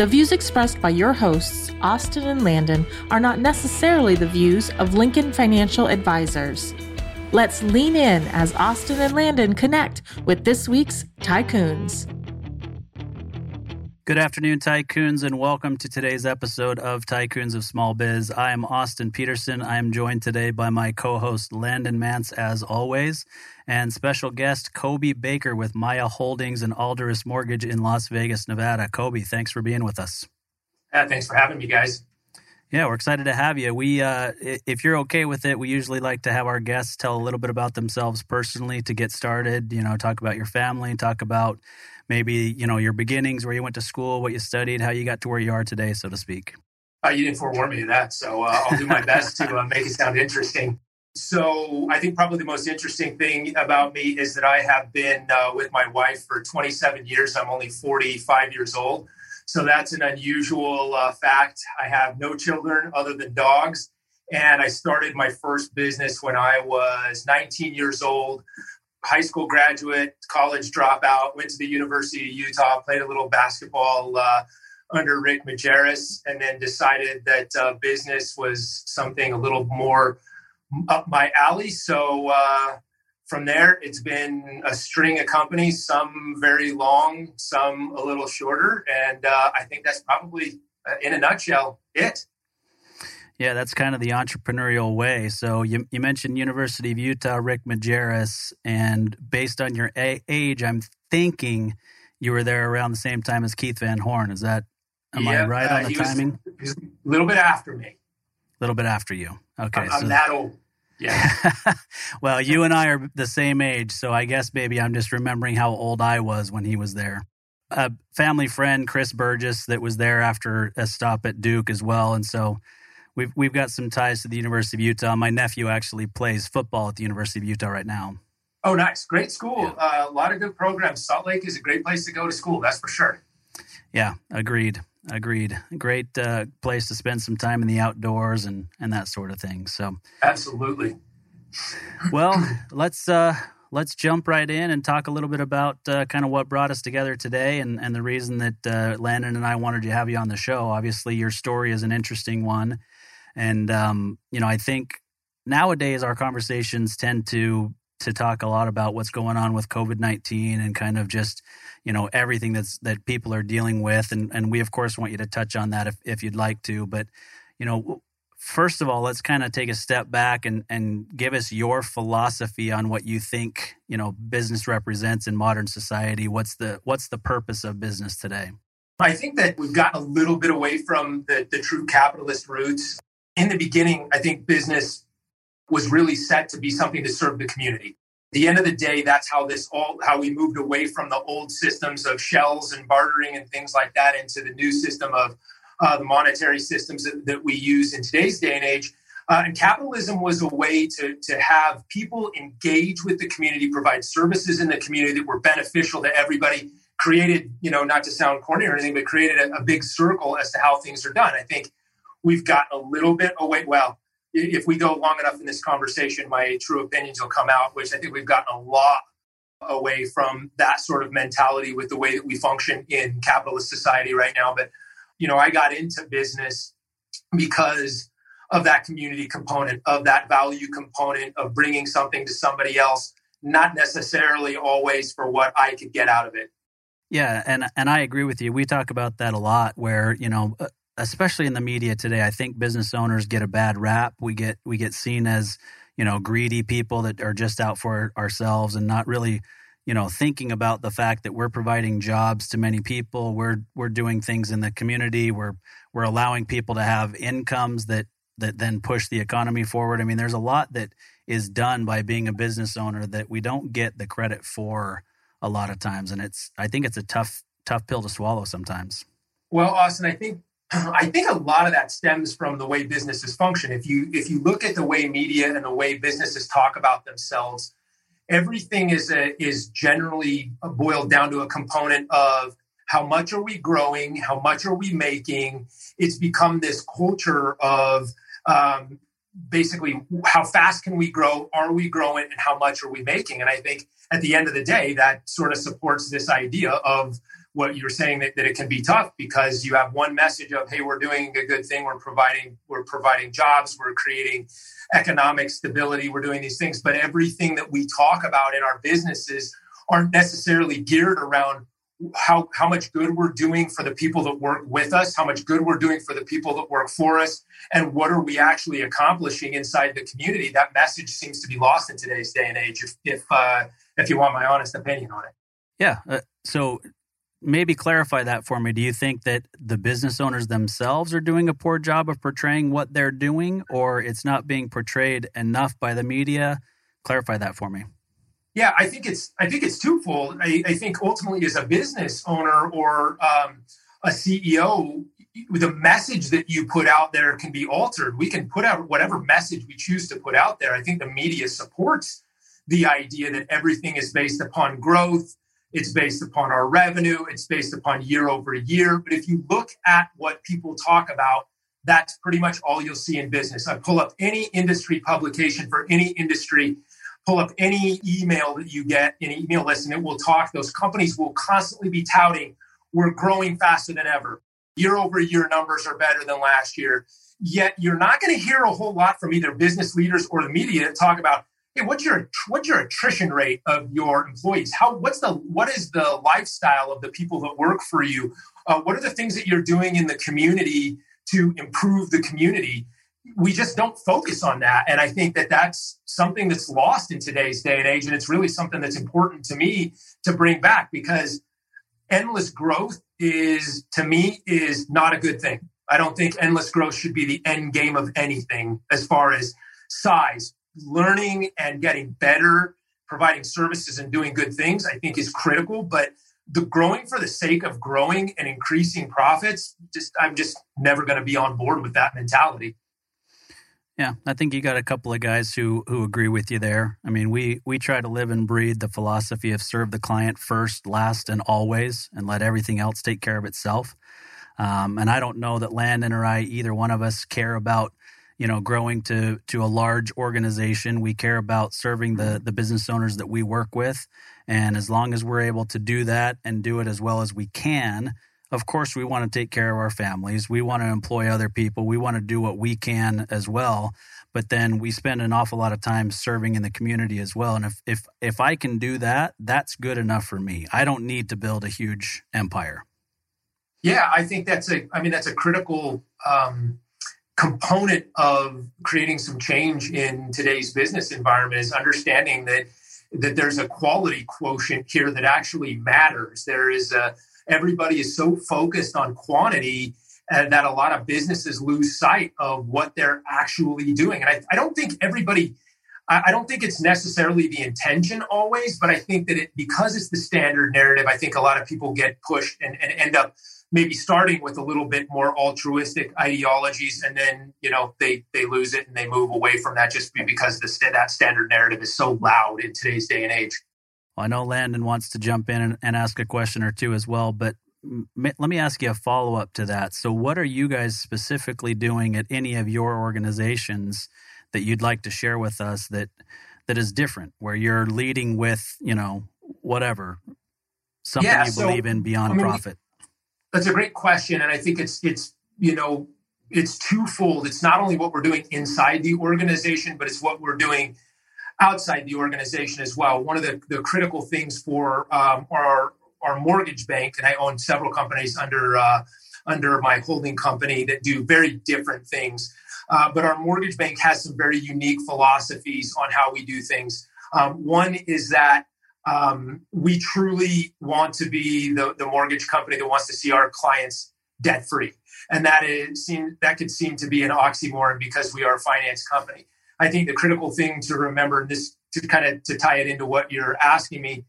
The views expressed by your hosts, Austin and Landon, are not necessarily the views of Lincoln Financial Advisors. Let's lean in as Austin and Landon connect with this week's Tycoons. Good afternoon, Tycoons, and welcome to today's episode of Tycoons of Small Biz. I am Austin Peterson. I am joined today by my co host, Landon Mance, as always, and special guest, Coby Baker with Maya Holdings and Alderus Mortgage in Las Vegas, Nevada. Coby, thanks for being with us. Yeah, thanks for having me, guys. Yeah, we're excited to have you. We, uh, if you're okay with it, we usually like to have our guests tell a little bit about themselves personally to get started. You know, talk about your family, talk about maybe you know your beginnings, where you went to school, what you studied, how you got to where you are today, so to speak. Uh, you didn't forewarn me of that, so uh, I'll do my best to uh, make it sound interesting. So I think probably the most interesting thing about me is that I have been uh, with my wife for 27 years. I'm only 45 years old. So that's an unusual uh, fact. I have no children other than dogs. And I started my first business when I was 19 years old high school graduate, college dropout, went to the University of Utah, played a little basketball uh, under Rick Majerus, and then decided that uh, business was something a little more up my alley. So uh, from there, it's been a string of companies, some very long, some a little shorter. And uh, I think that's probably, uh, in a nutshell, it. Yeah, that's kind of the entrepreneurial way. So you, you mentioned University of Utah, Rick Majerus, and based on your a- age, I'm thinking you were there around the same time as Keith Van Horn. Is that am yeah, I right uh, on the timing? Was, a little bit after me. A little bit after you. Okay, I'm, so, I'm that old. Yeah. well, you and I are the same age, so I guess maybe I'm just remembering how old I was when he was there. A family friend, Chris Burgess, that was there after a stop at Duke as well, and so we've we've got some ties to the University of Utah. My nephew actually plays football at the University of Utah right now. Oh, nice! Great school. Yeah. Uh, a lot of good programs. Salt Lake is a great place to go to school. That's for sure. Yeah, agreed. Agreed. Great uh, place to spend some time in the outdoors and and that sort of thing. So absolutely. well, let's uh, let's jump right in and talk a little bit about uh, kind of what brought us together today and, and the reason that uh, Landon and I wanted to have you on the show. Obviously, your story is an interesting one. And um, you know, I think nowadays our conversations tend to to talk a lot about what's going on with COVID nineteen and kind of just you know everything that's that people are dealing with. And and we of course want you to touch on that if if you'd like to. But you know, first of all, let's kind of take a step back and and give us your philosophy on what you think you know business represents in modern society. What's the what's the purpose of business today? I think that we've gotten a little bit away from the, the true capitalist roots in the beginning, I think business was really set to be something to serve the community. The end of the day, that's how this all how we moved away from the old systems of shells and bartering and things like that into the new system of uh, the monetary systems that, that, we use in today's day and age. Uh, and capitalism was a way to, to have people engage with the community, provide services in the community that were beneficial to everybody, created, you know, not to sound corny or anything, but created a, a big circle as to how things are done. I think we've gotten a little bit away. Well, if we go long enough in this conversation, my true opinions will come out, which I think we've gotten a lot away from that sort of mentality with the way that we function in capitalist society right now. But, you know, I got into business because of that community component, of that value component, of bringing something to somebody else, not necessarily always for what I could get out of it. Yeah, and and I agree with you. We talk about that a lot where, you know, especially in the media today, I think business owners get a bad rap. We get we get seen as you know greedy people that are just out for ourselves and not really you know thinking about the fact that we're providing jobs to many people. We're we're doing things in the community. We're we're allowing people to have incomes that that then push the economy forward. I mean, there's a lot that is done by being a business owner that we don't get the credit for a lot of times, and it's I think it's a tough tough pill to swallow sometimes. Well, Austin, I think I think a lot of that stems from the way businesses function. If you if you look at the way media and the way businesses talk about themselves, everything is a, is generally boiled down to a component of how much are we growing, how much are we making. It's become this culture of um, basically how fast can we grow, are we growing, and how much are we making. And I think at the end of the day, that sort of supports this idea of what you're saying that, that it can be tough because you have one message of hey we're doing a good thing. We're providing we're providing jobs. We're creating economic stability. We're doing these things. But everything that we talk about in our businesses aren't necessarily geared around how how much good we're doing for the people that work with us how much good we're doing for the people that work for us and what are we actually accomplishing inside the community. That message seems to be lost in today's day and age if if uh, if you want my honest opinion on it. Yeah uh, so maybe clarify that for me. Do you think that the business owners themselves are doing a poor job of portraying what they're doing, or it's not being portrayed enough by the media? Clarify that for me. Yeah, I think it's I think it's twofold. I, I think ultimately, as a business owner or um, a CEO, the message that you put out there can be altered. We can put out whatever message we choose to put out there. I think the media supports the idea that everything is based upon growth it's based upon our revenue. It's based upon year over year. But if you look at what people talk about, that's pretty much all you'll see in business. I pull up any industry publication for any industry, pull up any email that you get, any email list, and it will talk. Those companies will constantly be touting, we're growing faster than ever. Year over year numbers are better than last year. Yet you're not going to hear a whole lot from either business leaders or the media talk about what's your what's your attrition rate of your employees? How what's the what is the lifestyle of the people that work for you? Uh, what are the things that you're doing in the community to improve the community? We just don't focus on that, and I think that that's something that's lost in today's day and age, and it's really something that's important to me to bring back because endless growth is to me is not a good thing. I don't think endless growth should be the end game of anything as far as size, learning and getting better, providing services and doing good things, I think is critical. But the growing for the sake of growing and increasing profits, just I'm just never going to be on board with that mentality. Yeah, I think you got a couple of guys who who agree with you there. I mean, we we try to live and breathe the philosophy of serve the client first, last, and always, and let everything else take care of itself. Um, and I don't know that Landon or I, either one of us, care about you know growing to to a large organization. We care about serving the the business owners that we work with. And as long as we're able to do that and do it as well as we can of course we want to take care of our families. We want to employ other people. We want to do what we can as well. But then we spend an awful lot of time serving in the community as well. And if if if i can do that that's good enough for me. I don't need to build a huge empire. Yeah i think that's a i mean that's a critical um component of creating some change in today's business environment is understanding that that there's a quality quotient here that actually matters. There is a everybody is so focused on quantity uh, that a lot of businesses lose sight of what they're actually doing. And I, I don't think everybody, I, I, don't think it's necessarily the intention always, but I think that it because it's the standard narrative, I think a lot of people get pushed and, and end up maybe starting with a little bit more altruistic ideologies and then you know they they lose it and they move away from that just because the that standard narrative is so loud in today's day and age. Well, i know landon wants to jump in and, and ask a question or two as well but m- let me ask you a follow-up to that. So what are you guys specifically doing at any of your organizations that you'd like to share with us that that is different where you're leading with you know whatever something yeah, you so, believe in beyond I mean, profit that's a great question, and I think it's it's you know it's twofold. It's not only what we're doing inside the organization, but it's what we're doing outside the organization as well. One of the, the critical things for um, our our mortgage bank, and I own several companies under uh, under my holding company that do very different things. Uh, but our mortgage bank has some very unique philosophies on how we do things. Um, one is that um, we truly want to be the, the mortgage company that wants to see our clients debt free. And that is seem that could seem to be an oxymoron because we are a finance company. I think the critical thing to remember and this to kind of to tie it into what you're asking me,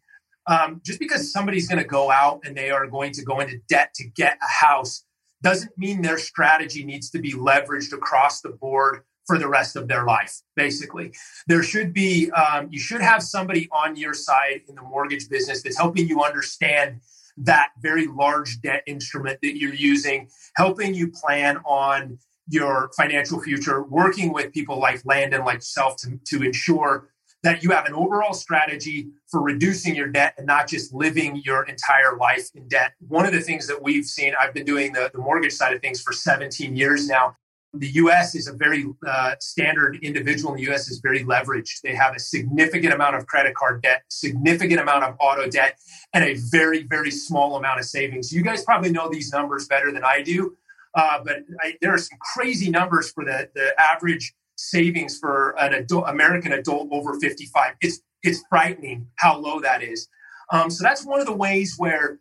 um, just because somebody's going to go out and they are going to go into debt to get a house doesn't mean their strategy needs to be leveraged across the board for the rest of their life basically there should be um, you should have somebody on your side in the mortgage business that's helping you understand that very large debt instrument that you're using helping you plan on your financial future working with people like landon like yourself to, to ensure that you have an overall strategy for reducing your debt and not just living your entire life in debt. One of the things that we've seen, I've been doing the, the mortgage side of things for 17 years now. The US is a very uh, standard individual in the US is very leveraged. They have a significant amount of credit card debt, significant amount of auto debt, and a very, very small amount of savings. You guys probably know these numbers better than I do, uh, but I, there are some crazy numbers for the, the average savings for an adult, American adult over 55. It's it's frightening how low that is. Um, so that's one of the ways where,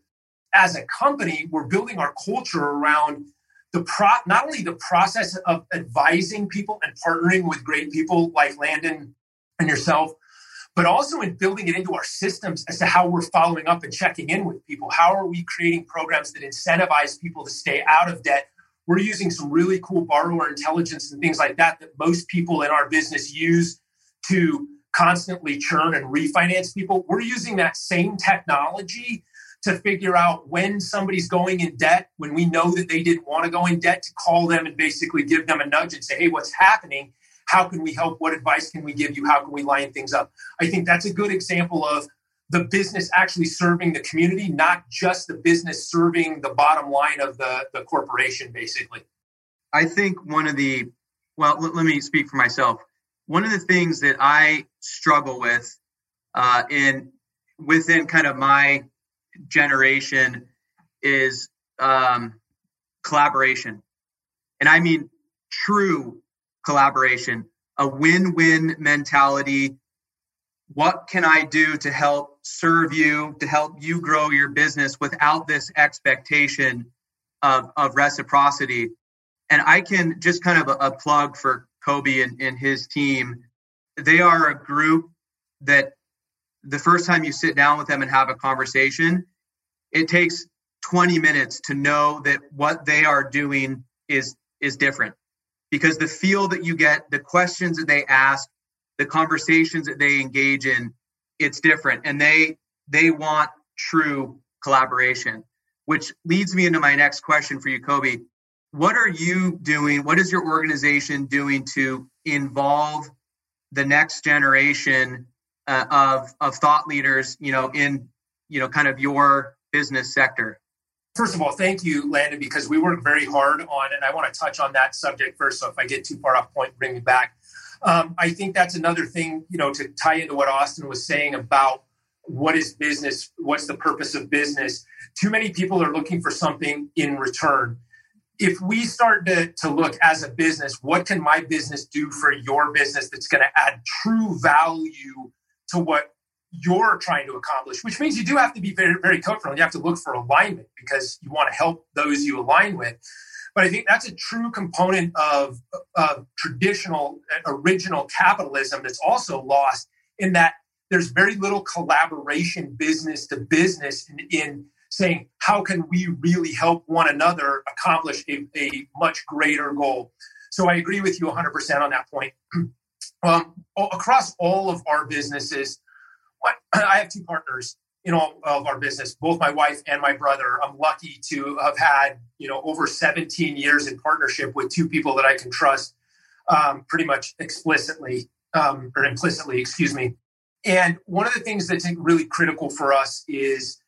as a company, we're building our culture around the pro not only the process of advising people and partnering with great people like Landon and yourself, but also in building it into our systems as to how we're following up and checking in with people. How are we creating programs that incentivize people to stay out of debt we're using some really cool borrower intelligence and things like that that most people in our business use to constantly churn and refinance people. We're using that same technology to figure out when somebody's going in debt, when we know that they didn't want to go in debt, to call them and basically give them a nudge and say, hey, what's happening? How can we help? What advice can we give you? How can we line things up? I think that's a good example of the business actually serving the community, not just the business serving the bottom line of the, the corporation, basically. I think one of the, well, let, let me speak for myself. One of the things that I struggle with uh, in within kind of my generation is um, collaboration. And I mean true collaboration, a win win mentality what can I do to help serve you, to help you grow your business without this expectation of, of reciprocity? And I can just kind of a, a plug for Coby and, and his team. They are a group that the first time you sit down with them and have a conversation, it takes 20 minutes to know that what they are doing is is different. Because the feel that you get the questions that they ask the conversations that they engage in it's different. And they they want true collaboration which leads me into my next question for you Coby. What are you doing what is your organization doing to involve the next generation uh, of of thought leaders you know in you know kind of your business sector first of all thank you landon because we work very hard on and i want to touch on that subject first so if i get too far off point bring me back um, I think that's another thing, you know, to tie into what Austin was saying about what is business, what's the purpose of business. Too many people are looking for something in return. If we start to, to look as a business, what can my business do for your business that's going to add true value to what you're trying to accomplish, which means you do have to be very, very careful. You have to look for alignment because you want to help those you align with. But I think that's a true component of, of traditional, original capitalism that's also lost in that there's very little collaboration business to business in, in saying how can we really help one another accomplish a, a much greater goal. So I agree with you 100% on that point. um, across all of our businesses, I have two partners in all of our business, both my wife and my brother. I'm lucky to have had, you know, over 17 years in partnership with two people that I can trust um, pretty much explicitly um, or implicitly, excuse me. And one of the things that's really critical for us is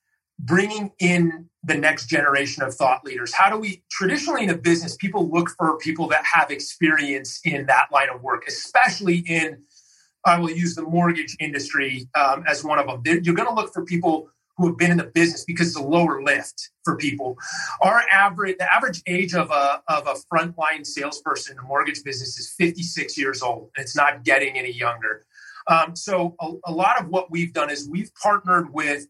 bringing in the next generation of thought leaders. How do we traditionally in a business, people look for people that have experience in that line of work, especially in I will use the mortgage industry um, as one of them. You're going to look for people who have been in the business because it's a lower lift for people. Our average, the average age of a of a frontline salesperson in the mortgage business is 56 years old, and it's not getting any younger. Um, so a, a lot of what we've done is we've partnered with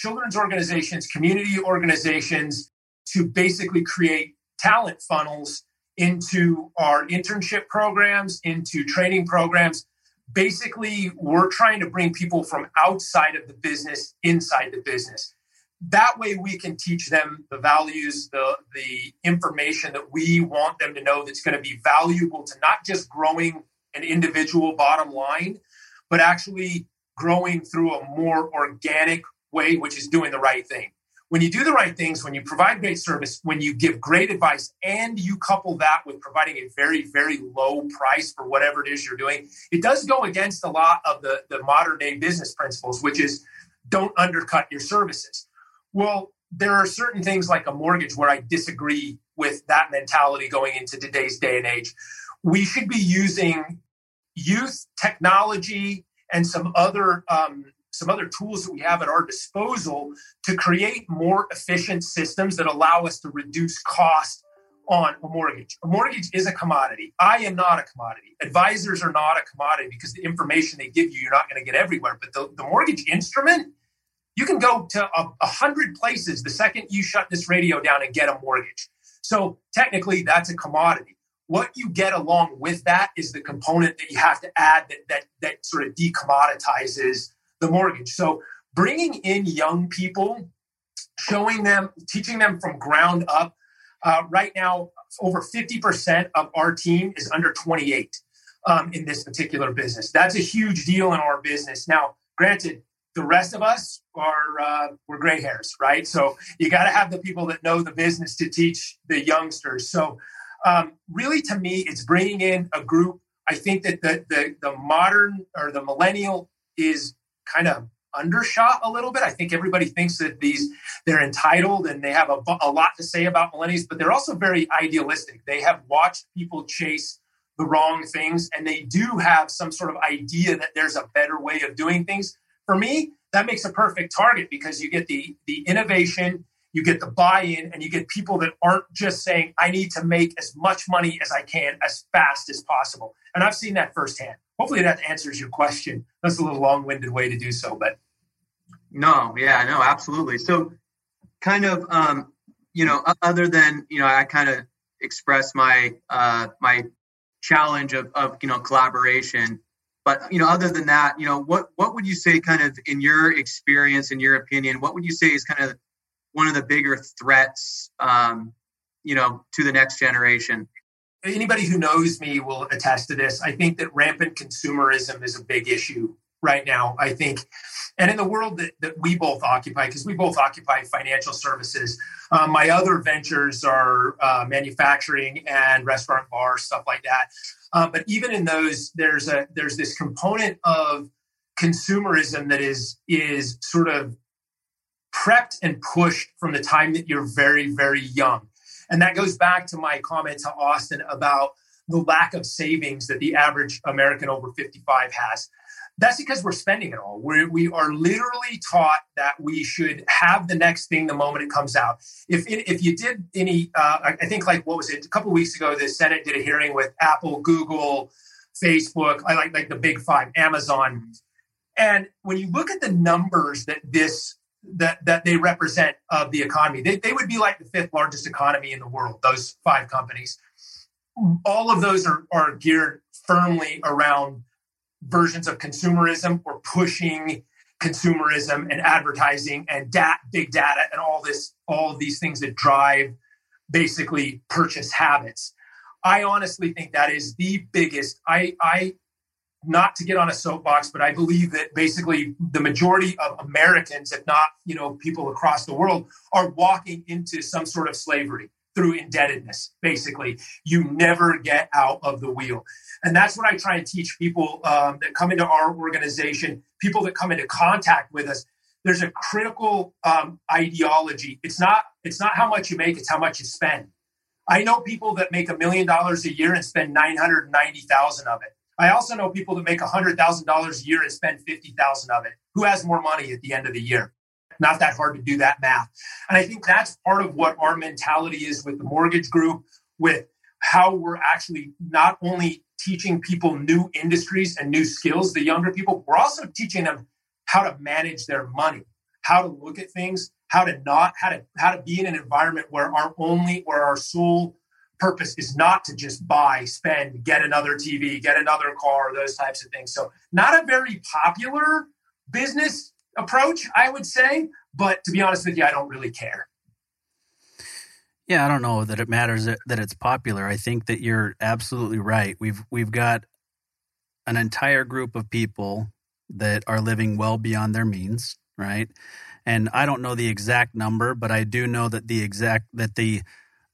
children's organizations, community organizations to basically create talent funnels into our internship programs, into training programs. Basically we're trying to bring people from outside of the business inside the business. That way we can teach them the values, the, the information that we want them to know that's going to be valuable to not just growing an individual bottom line, but actually growing through a more organic way, which is doing the right thing. When you do the right things, when you provide great service, when you give great advice, and you couple that with providing a very, very low price for whatever it is you're doing, it does go against a lot of the, the modern day business principles, which is don't undercut your services. Well, there are certain things like a mortgage where I disagree with that mentality going into today's day and age. We should be using youth, technology, and some other um, some other tools that we have at our disposal to create more efficient systems that allow us to reduce cost on a mortgage. A mortgage is a commodity. I am not a commodity. Advisors are not a commodity because the information they give you, you're not going to get everywhere. But the, the mortgage instrument, you can go to a, a hundred places the second you shut this radio down and get a mortgage. So technically, that's a commodity. What you get along with that is the component that you have to add that that that sort of decommoditizes the mortgage. So bringing in young people, showing them, teaching them from ground up. Uh, right now, over 50% of our team is under 28 um, in this particular business. That's a huge deal in our business. Now, granted, the rest of us are uh, we're gray hairs, right? So you got to have the people that know the business to teach the youngsters. So um, really, to me, it's bringing in a group. I think that the, the the modern or the millennial is kind of undershot a little bit. I think everybody thinks that these they're entitled and they have a, a lot to say about millennials, but they're also very idealistic. They have watched people chase the wrong things and they do have some sort of idea that there's a better way of doing things. For me, that makes a perfect target because you get the the innovation, you get the buy-in and you get people that aren't just saying I need to make as much money as I can as fast as possible. And I've seen that firsthand hopefully that answers your question. That's a little long-winded way to do so, but no, yeah, no, absolutely. So, kind of, um, you know, other than you know, I kind of express my uh, my challenge of, of you know collaboration. But you know, other than that, you know, what what would you say, kind of, in your experience, in your opinion, what would you say is kind of one of the bigger threats, um, you know, to the next generation? Anybody who knows me will attest to this. I think that rampant consumerism is a big issue right now. I think, and in the world that, that we both occupy, because we both occupy financial services, um, my other ventures are uh, manufacturing and restaurant bars, stuff like that. Um, but even in those, there's a there's this component of consumerism that is is sort of prepped and pushed from the time that you're very very young and that goes back to my comment to Austin about the lack of savings that the average American over 55 has. That's because we're spending it all. We're, we are literally taught that we should have the next thing the moment it comes out. If if you did any, uh, I think like what was it? A couple weeks ago, the Senate did a hearing with Apple, Google, Facebook, I like like the big five, Amazon. And when you look at the numbers that this that that they represent of the economy. They, they would be like the fifth largest economy in the world. Those five companies, all of those are are geared firmly around versions of consumerism or pushing consumerism and advertising and dat, big data and all this all of these things that drive basically purchase habits. I honestly think that is the biggest. I I not to get on a soapbox, but I believe that basically the majority of Americans, if not you know people across the world, are walking into some sort of slavery through indebtedness. Basically, you never get out of the wheel, and that's what I try and teach people um, that come into our organization, people that come into contact with us. There's a critical um, ideology. It's not it's not how much you make; it's how much you spend. I know people that make a million dollars a year and spend nine hundred ninety thousand of it. I also know people that make $100,000 a year and spend 50,000 of it. Who has more money at the end of the year? Not that hard to do that math. And I think that's part of what our mentality is with the mortgage group, with how we're actually not only teaching people new industries and new skills, the younger people, we're also teaching them how to manage their money, how to look at things, how to not, how to how to be in an environment where our only or our sole purpose is not to just buy, spend, get another TV, get another car, those types of things. So, not a very popular business approach, I would say, But to be honest with you, I don't really care. Yeah, I don't know that it matters that, that it's popular. I think that you're absolutely right. We've we've got an entire group of people that are living well beyond their means, right? And I don't know the exact number, but I do know that the exact that the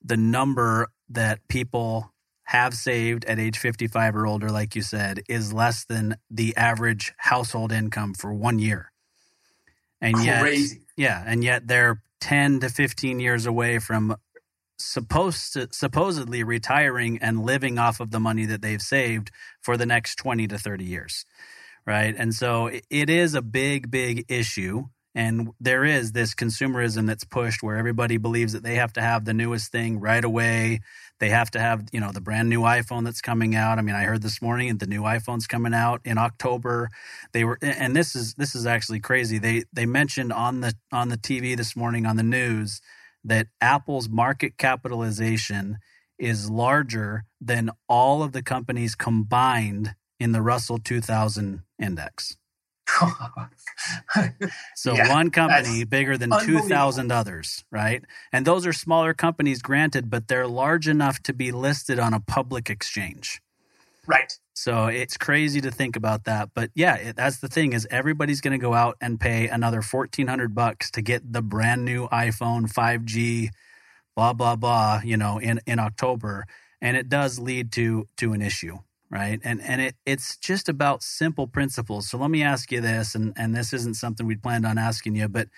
the number that people have saved at age 55 or older like you said is less than the average household income for one year. And Crazy. yet yeah, and yet they're 10 to 15 years away from supposed to supposedly retiring and living off of the money that they've saved for the next 20 to 30 years right and so it is a big big issue and there is this consumerism that's pushed where everybody believes that they have to have the newest thing right away they have to have you know the brand new iphone that's coming out. I mean i heard this morning the new iphone's coming out in october. They were and this is this is actually crazy. They they mentioned on the on the tv this morning on the news that Apple's market capitalization is larger than all of the companies combined in the Russell 2000 index. so yeah, one company bigger than 2000 others, right? And those are smaller companies granted, but they're large enough to be listed on a public exchange. Right. So it's crazy to think about that, but yeah, it, that's the thing is everybody's going to go out and pay another fourteen hundred bucks to get the brand new iPhone 5G, blah blah blah, you know, in in October, and it does lead to to an issue, right? And and it it's just about simple principles. So let me ask you this, and and this isn't something we planned on asking you, but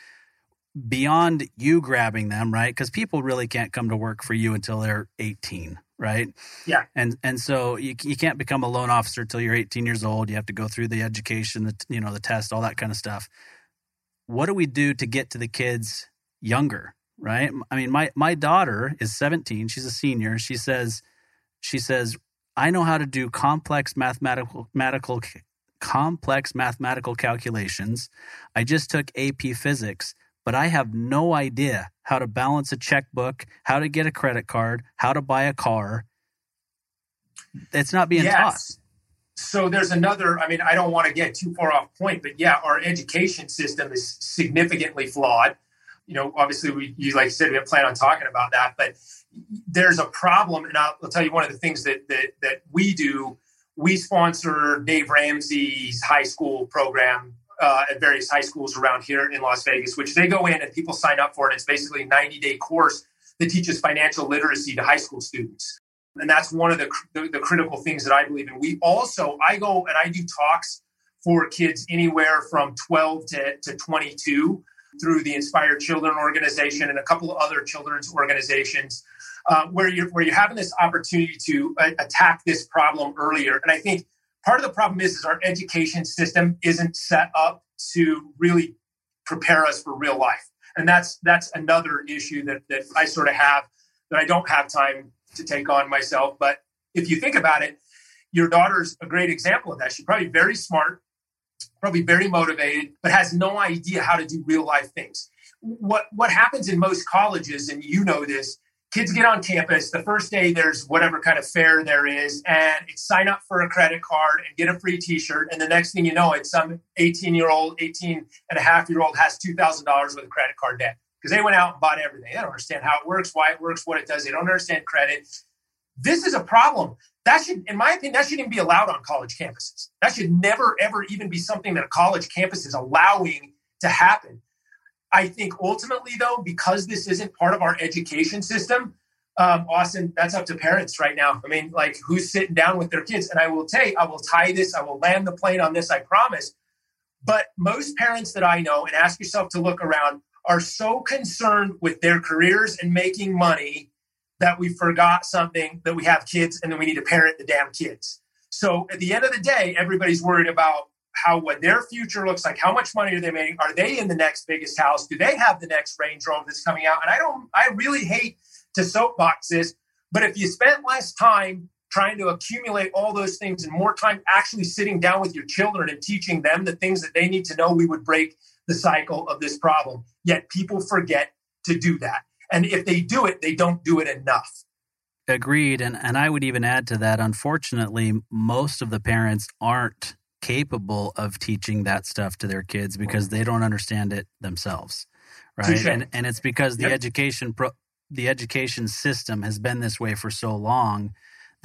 beyond you grabbing them, right? Because people really can't come to work for you until they're 18, right? Yeah. And and so you you can't become a loan officer until you're 18 years old. You have to go through the education, the you know the test, all that kind of stuff. What do we do to get to the kids younger, right? I mean, my my daughter is 17. She's a senior. She says she says I know how to do complex mathematical complex mathematical calculations. I just took AP physics but I have no idea how to balance a checkbook, how to get a credit card, how to buy a car. It's not being yes. taught. So there's another, I mean, I don't want to get too far off point, but yeah, our education system is significantly flawed. You know, obviously, we, you, like said, we plan on talking about that, but there's a problem. And I'll, I'll tell you one of the things that, that, that we do. We sponsor Dave Ramsey's high school program uh, at various high schools around here in Las Vegas, which they go in and people sign up for it. It's basically a 90 day course that teaches financial literacy to high school students. And that's one of the, the, the, critical things that I believe in. We also, I go and I do talks for kids anywhere from 12 to, to 22 through the Inspired Children organization and a couple of other children's organizations. Uh, where you're where you're having this opportunity to uh, attack this problem earlier, and I think part of the problem is, is our education system isn't set up to really prepare us for real life. And that's that's another issue that, that I sort of have that I don't have time to take on myself. But if you think about it, your daughter's a great example of that. She's probably very smart, probably very motivated, but has no idea how to do real life things. What what happens in most colleges, and you know this, kids get on campus the first day there's whatever kind of fair there is and sign up for a credit card and get a free t-shirt and the next thing you know it's some 18 year old 18 and a half year old has $2000 with a credit card debt because they went out and bought everything. They don't understand how it works why it works what it does. They don't understand credit this is a problem that should in my opinion that shouldn't even be allowed on college campuses that should never ever even be something that a college campus is allowing to happen I think ultimately, though, because this isn't part of our education system, um, Austin, that's up to parents right now. I mean, like who's sitting down with their kids? And I will tell you, I will tie this, I will land the plane on this, I promise. But most parents that I know, and ask yourself to look around, are so concerned with their careers and making money that we forgot something that we have kids and then we need to parent the damn kids. So at the end of the day, everybody's worried about how what their future looks like. How much money are they making? Are they in the next biggest house? Do they have the next Range Rover that's coming out? And I don't. I really hate to soapbox this, but if you spent less time trying to accumulate all those things and more time actually sitting down with your children and teaching them the things that they need to know, we would break the cycle of this problem. Yet people forget to do that. And if they do it, they don't do it enough. Agreed. And and I would even add to that, unfortunately, most of the parents aren't capable of teaching that stuff to their kids because they don't understand it themselves. right? And and it's because the yep. education pro, the education system has been this way for so long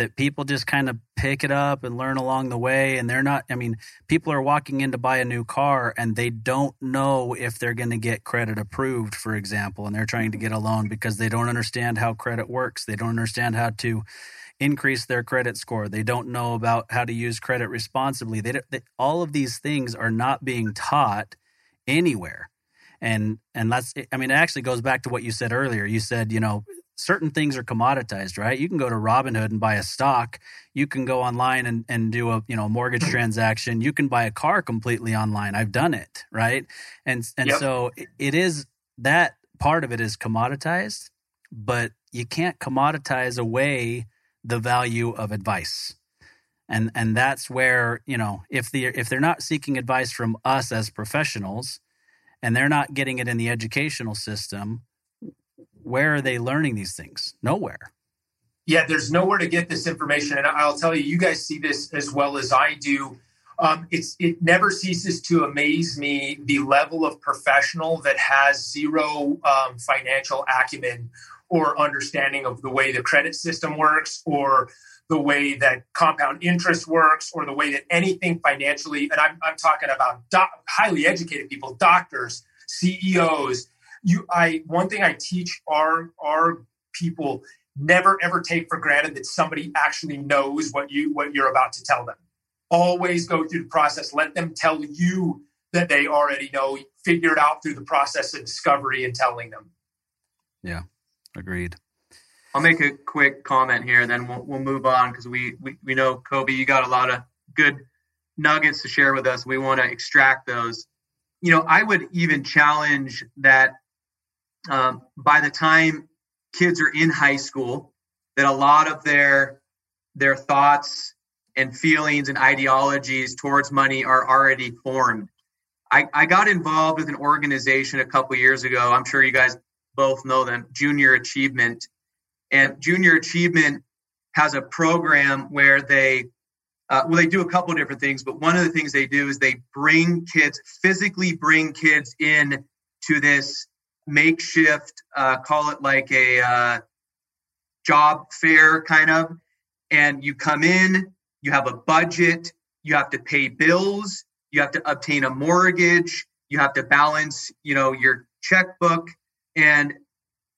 that people just kind of pick it up and learn along the way and they're not i mean people are walking in to buy a new car and they don't know if they're going to get credit approved for example and they're trying to get a loan because they don't understand how credit works. They don't understand how to increase their credit score. They don't know about how to use credit responsibly. They, they all of these things are not being taught anywhere. And and that's i mean it actually goes back to what you said earlier. You said you know certain things are commoditized, right? You can go to Robinhood and buy a stock. You can go online and, and do a you know mortgage mm-hmm. transaction. You can buy a car completely online. I've done it, right? And and yep. so it is that part of it is commoditized, but you can't commoditize away the value of advice. And and that's where, you know, if the if they're not seeking advice from us as professionals and they're not getting it in the educational system, where are they learning these things? Nowhere. Yeah, there's nowhere to get this information. And I'll tell you, you guys see this as well as I do. Um, it's it never ceases to amaze me the level of professional that has zero um, financial acumen or understanding of the way the credit system works or the way that compound interest works or the way that anything financially and i'm, I'm talking about doc, highly educated people doctors ceos you i one thing i teach our our people never ever take for granted that somebody actually knows what you what you're about to tell them. Always go through the process. Let them tell you that they already know. Figure it out through the process of discovery and telling them. Yeah agreed. I'll make a quick comment here then we'll, we'll move on because we, we we know Coby you got a lot of good nuggets to share with us. We want to extract those. You know i would even challenge that um, by the time kids are in high school, that a lot of their their thoughts and feelings and ideologies towards money are already formed. I, I got involved with an organization a couple years ago. I'm sure you guys both know them, Junior Achievement. And Junior Achievement has a program where they uh, well they do a couple different things but one of the things they do is they bring kids physically bring kids in to this makeshift, uh, call it like a uh, job fair kind of. And you come in, you have a budget, you have to pay bills, you have to obtain a mortgage, you have to balance, you know, your checkbook. And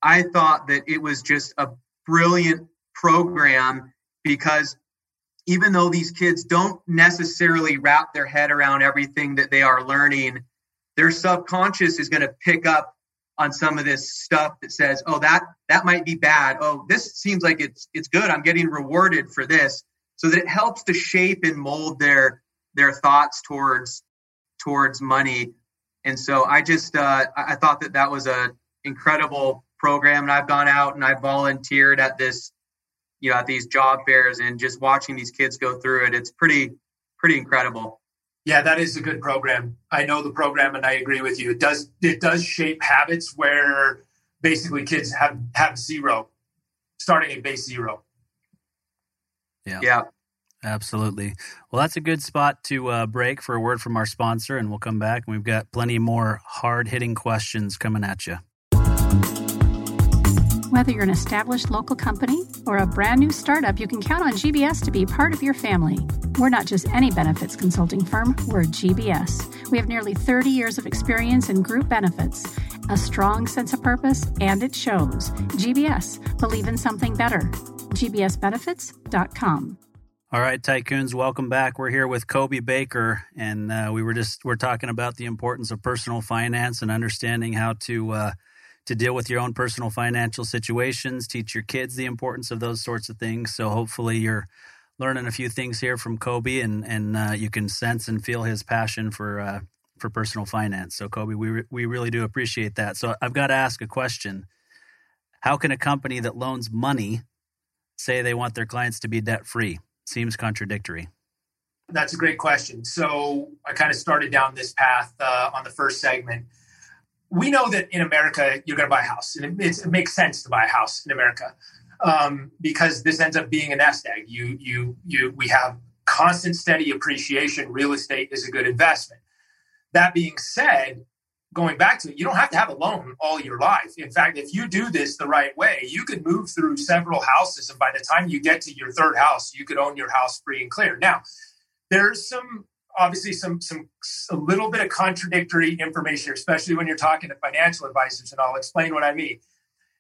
I thought that it was just a brilliant program because even though these kids don't necessarily wrap their head around everything that they are learning, their subconscious is going to pick up on some of this stuff that says, "Oh, that that might be bad. Oh, this seems like it's it's good. I'm getting rewarded for this." So that it helps to shape and mold their their thoughts towards towards money. And so I just uh, I thought that that was a incredible program, and I've gone out and I volunteered at this, you know, at these job fairs, and just watching these kids go through it, it's pretty pretty incredible. Yeah, that is a good program. I know the program and I agree with you. It does it does shape habits where basically kids have have zero starting at base zero. Yeah. Yeah. Absolutely. Well, that's a good spot to uh, break for a word from our sponsor, and we'll come back and we've got plenty more hard hitting questions coming at you. Whether you're an established local company or a brand new startup, you can count on GBS to be part of your family. We're not just any benefits consulting firm, we're GBS. We have nearly 30 years of experience in group benefits, a strong sense of purpose, and it shows. GBS, believe in something better. GBSbenefits.com. All right, tycoons, welcome back. We're here with Coby Baker, and uh, we were just we're talking about the importance of personal finance and understanding how to uh, to deal with your own personal financial situations, teach your kids the importance of those sorts of things. So hopefully you're learning a few things here from Coby, and and uh, you can sense and feel his passion for uh, for personal finance. So Coby, we re- we really do appreciate that. So I've got to ask a question: How can a company that loans money say they want their clients to be debt free? Seems contradictory. That's a great question. So I kind of started down this path uh, on the first segment we know that in America you're going to buy a house, and it, it, makes sense to buy a house in America um, because this ends up being a nest egg. You, you, you. We have constant, steady appreciation. Real estate is a good investment. That being said, going back to it, you don't have to have a loan all your life. In fact, if you do this the right way, you could move through several houses. And by the time you get to your third house, you could own your house free and clear. Now, there's some obviously some some a little bit of contradictory information, especially when you're talking to financial advisors, and I'll explain what I mean.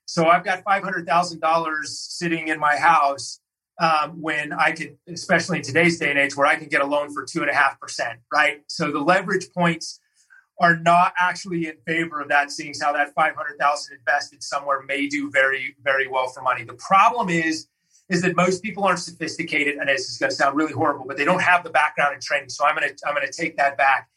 So I've got five hundred thousand dollars sitting in my house um, when I could, especially in today's day and age, where I can get a loan for two and a half percent, right? So the leverage points are not actually in favor of that, seeing how that 500,000 invested somewhere may do very, very well for money. The problem is, is that most people aren't sophisticated, and this is going to sound really horrible, but they don't have the background and training. So I'm going to, I'm going to take that back.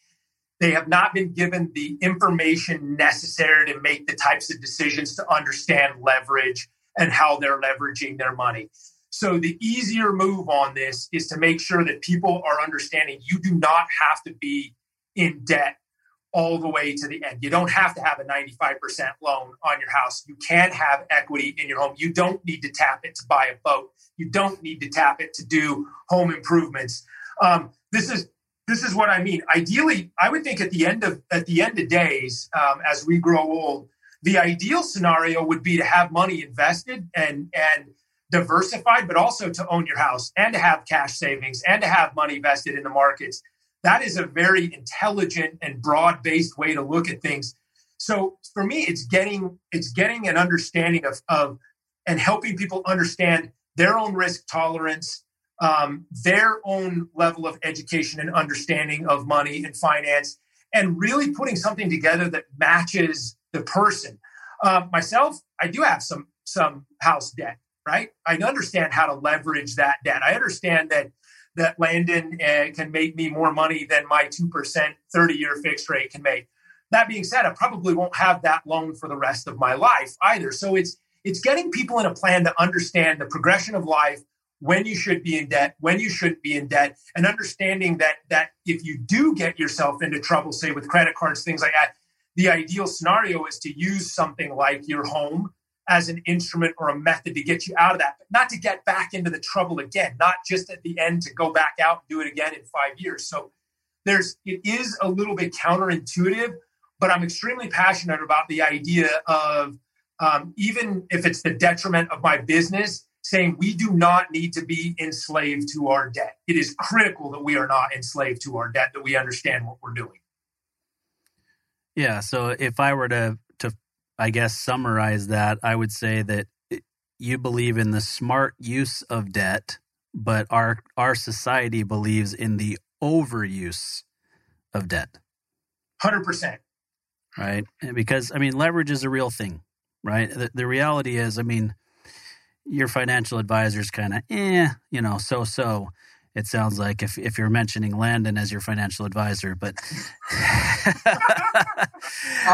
They have not been given the information necessary to make the types of decisions to understand leverage and how they're leveraging their money. So the easier move on this is to make sure that people are understanding you do not have to be in debt all the way to the end. You don't have to have a 95% loan on your house. You can have equity in your home. You don't need to tap it to buy a boat. You don't need to tap it to do home improvements. Um, this is this is what I mean. Ideally, I would think at the end of at the end of days, um, as we grow old, the ideal scenario would be to have money invested and and diversified, but also to own your house and to have cash savings and to have money vested in the markets that is a very intelligent and broad-based way to look at things. So for me, it's getting it's getting an understanding of, of and helping people understand their own risk tolerance, um, their own level of education and understanding of money and finance, and really putting something together that matches the person. Uh, myself, I do have some some house debt, right? I understand how to leverage that debt. I understand that that Landon uh, can make me more money than my 2% 30 year fixed rate can make. That being said, I probably won't have that loan for the rest of my life either. So it's it's getting people in a plan to understand the progression of life, when you should be in debt, when you shouldn't be in debt, and understanding that that if you do get yourself into trouble, say with credit cards, things like that, the ideal scenario is to use something like your home as an instrument or a method to get you out of that, but not to get back into the trouble again, not just at the end to go back out and do it again in five years. So there's it is a little bit counterintuitive, but I'm extremely passionate about the idea of um, even if it's the detriment of my business, saying we do not need to be enslaved to our debt. It is critical that we are not enslaved to our debt, that we understand what we're doing. Yeah. So if I were to I guess, summarize that, I would say that you believe in the smart use of debt, but our our society believes in the overuse of debt. Hundred percent. Right, and because I mean, leverage is a real thing, right? The, the reality is, I mean, your financial advisor is kind of, eh, you know, so so it sounds like if, if you're mentioning Landon as your financial advisor, but I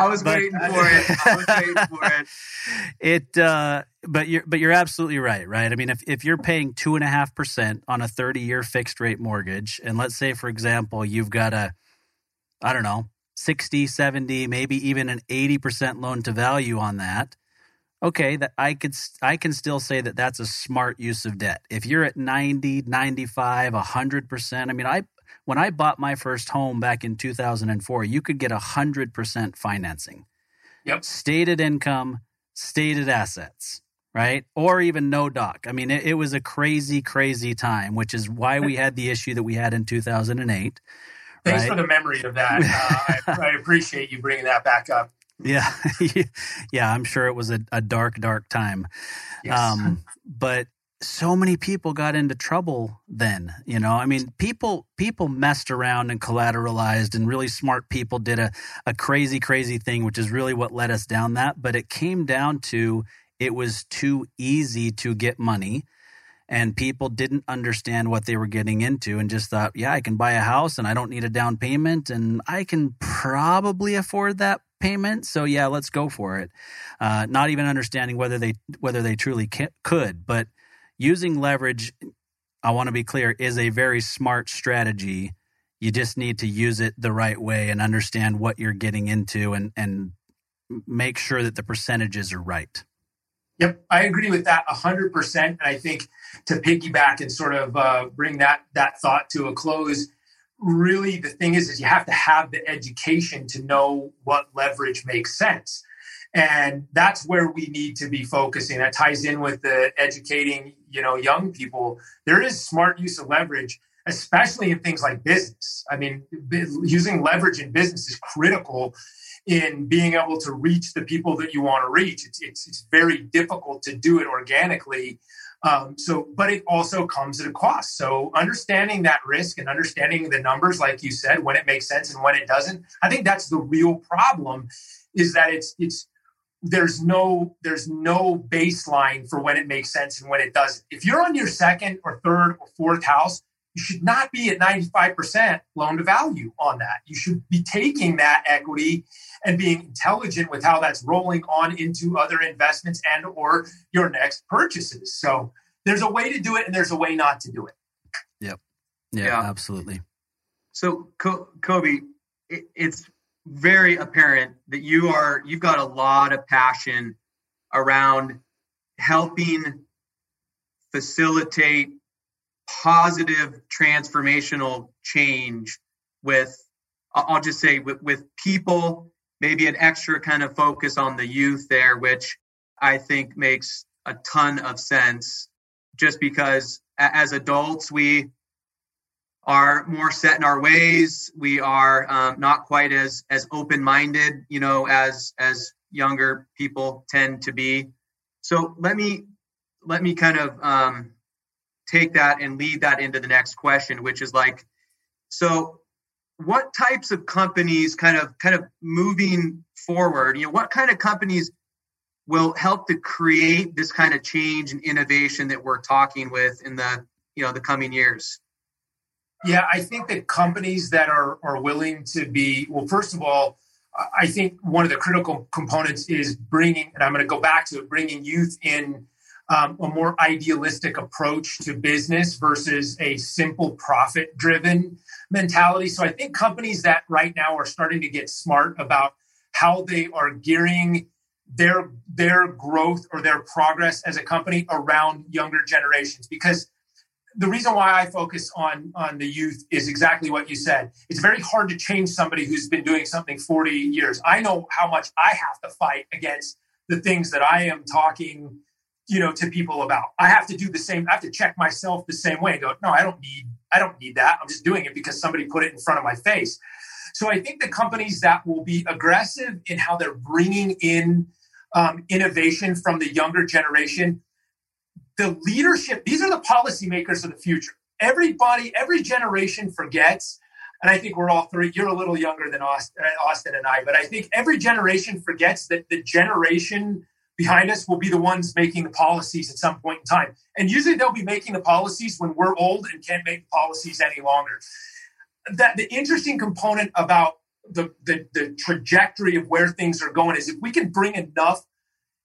was but, waiting for it. I was waiting for it. It, uh, but you're but you're absolutely right, right? I mean, if if you're paying two and a half percent on a 30 year fixed rate mortgage, and let's say, for example, you've got a, I don't know, 60, 70, maybe even an 80 percent loan to value on that okay that i could i can still say that that's a smart use of debt if you're at 90 95 100% i mean i when i bought my first home back in 2004 you could get 100% financing yep stated income stated assets right or even no doc i mean it, it was a crazy crazy time which is why we had the issue that we had in 2008 Thanks right? for the memory of that. Uh, I, I appreciate you bringing that back up. Yeah, yeah, I'm sure it was a, a dark, dark time. Yes. Um, but so many people got into trouble then. You know, I mean, people people messed around and collateralized, and really smart people did a a crazy, crazy thing, which is really what led us down that. But it came down to it was too easy to get money and people didn't understand what they were getting into and just thought, yeah, I can buy a house and I don't need a down payment and I can probably afford that payment. So yeah, let's go for it. Uh, not even understanding whether they whether they truly could, but using leverage. I want to be clear is a very smart strategy. You just need to use it the right way and understand what you're getting into and and make sure that the percentages are right. Yep, I agree with that hundred percent. And I think to piggyback and sort of uh, bring that that thought to a close, really the thing is is you have to have the education to know what leverage makes sense. And that's where we need to be focusing. That ties in with the educating you know young people. There is smart use of leverage especially in things like business. I mean using leverage in business is critical in being able to reach the people that you want to reach. It's, it's, it's very difficult to do it organically um, so, but it also comes at a cost. So, understanding that risk and understanding the numbers, like you said, when it makes sense and when it doesn't, I think that's the real problem. Is that it's it's there's no there's no baseline for when it makes sense and when it doesn't. If you're on your second or third or fourth house, you should not be at 95% loan to value on that. You should be taking that equity and being intelligent with how that's rolling on into other investments and or your next purchases. So there's a way to do it and there's a way not to do it. Yep. Yeah, yeah. absolutely. So Coby, it's very apparent that you are you've got a lot of passion around helping facilitate positive transformational change with i'll just say with, with people maybe an extra kind of focus on the youth there which i think makes a ton of sense just because as adults we are more set in our ways. We are um, not quite as as open minded, you know, as as younger people tend to be. So let me let me kind of um, take that and lead that into the next question, which is like, so what types of companies kind of kind of moving forward? You know, what kind of companies will help to create this kind of change and innovation that we're talking with in the you know the coming years? Yeah, I think that companies that are are willing to be well, first of all, I think one of the critical components is bringing, and I'm going to go back to it, bringing youth in um, a more idealistic approach to business versus a simple profit driven mentality. So I think companies that right now are starting to get smart about how they are gearing their their growth or their progress as a company around younger generations because the reason why I focus on on the youth is exactly what you said. It's very hard to change somebody who's been doing something 40 years. I know how much I have to fight against the things that I am talking, you know, to people about. I have to do the same. I have to check myself the same way. and go, no, I don't need. I don't need that. I'm just doing it because somebody put it in front of my face. So I think the companies that will be aggressive in how they're bringing in um, innovation from the younger generation the leadership, these are the policymakers of the future. Everybody, every generation forgets, and I think we're all three, you're a little younger than Austin, uh, Austin and I, but I think every generation forgets that the generation behind us will be the ones making the policies at some point in time. And usually they'll be making the policies when we're old and can't make policies any longer. That the interesting component about the, the, the trajectory of where things are going is if we can bring enough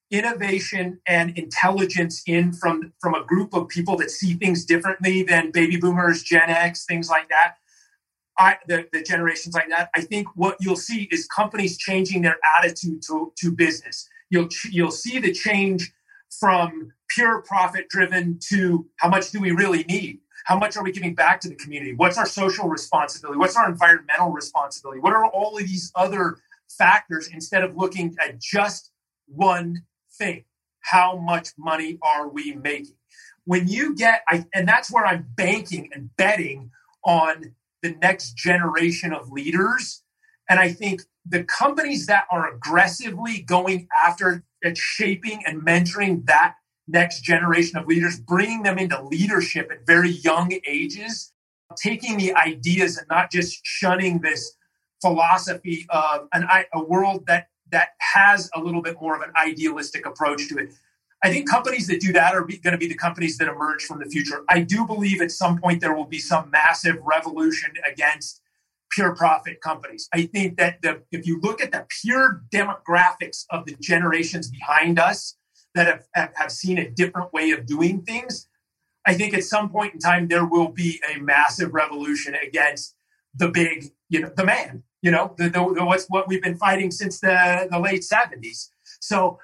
innovation and intelligence in from from a group of people that see things differently than baby boomers gen x things like that I, the, the generations like that i think what you'll see is companies changing their attitude to, to business you'll you'll see the change from pure profit driven to how much do we really need? How much are we giving back to the community? What's our social responsibility? What's our environmental responsibility? What are all of these other factors instead of looking at just one thing? How much money are we making? When you get, I, and that's where I'm banking and betting on the next generation of leaders. And I think the companies that are aggressively going after and shaping and mentoring that next generation of leaders, bringing them into leadership at very young ages, taking the ideas and not just shunning this philosophy of an, a world that that has a little bit more of an idealistic approach to it. I think companies that do that are going to be the companies that emerge from the future. I do believe at some point there will be some massive revolution against pure profit companies. I think that the, if you look at the pure demographics of the generations behind us that have, have, seen a different way of doing things, I think at some point in time there will be a massive revolution against the big, you know, the man, you know, the, the, the, what's what we've been fighting since the, the late 70s. So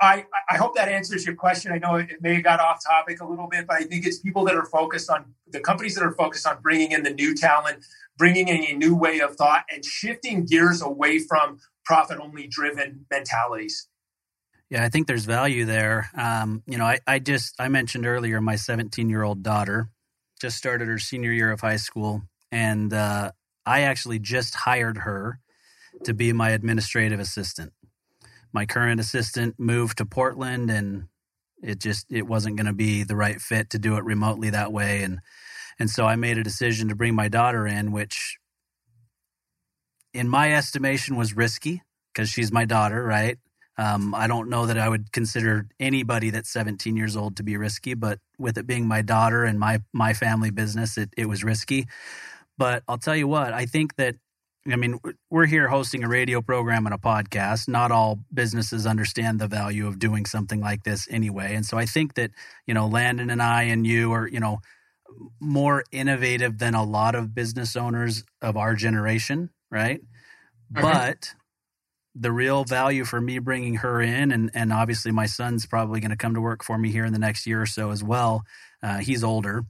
I, I hope that answers your question. I know it may have got off topic a little bit, but I think it's people that are focused on the companies that are focused on bringing in the new talent, bringing in a new way of thought, and shifting gears away from profit only driven mentalities. Yeah, I think there's value there. Um, you know, I, I just I mentioned earlier my 17 year old daughter just started her senior year of high school, and uh, I actually just hired her to be my administrative assistant my current assistant moved to Portland and it just it wasn't going to be the right fit to do it remotely that way. And and so I made a decision to bring my daughter in which in my estimation was risky because she's my daughter right? Um, I don't know that I would consider anybody that's 17 years old to be risky but with it being my daughter and my my family business it, it was risky. But I'll tell you what I think that I mean, we're here hosting a radio program and a podcast. Not all businesses understand the value of doing something like this anyway. And so I think that, you know, Landon and I and you are, you know, more innovative than a lot of business owners of our generation, right? Mm-hmm. But the real value for me bringing her in, and, and obviously my son's probably going to come to work for me here in the next year or so as well. Uh, he's older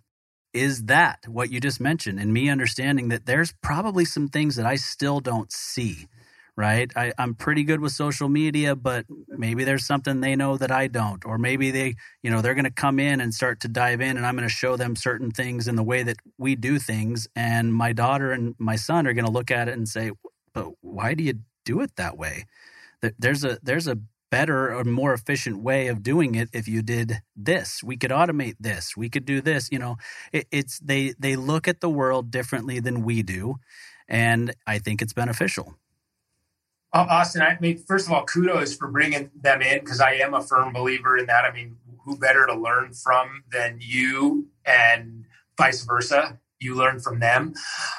is that what you just mentioned and me understanding that there's probably some things that I still don't see, right? I, am pretty good with social media, but maybe there's something they know that I don't. Or maybe they, you know, they're going to come in and start to dive in and I'm going to show them certain things in the way that we do things. And my daughter and my son are going to look at it and say, but why do you do it that way? There's a, there's a better or more efficient way of doing it if you did this. We could automate this. We could do this you know it, it's they they look at the world differently than we do and i think it's beneficial. Austin i mean first of all kudos for bringing them in because i am a firm believer in that. I mean who better to learn from than you and vice versa you learn from them.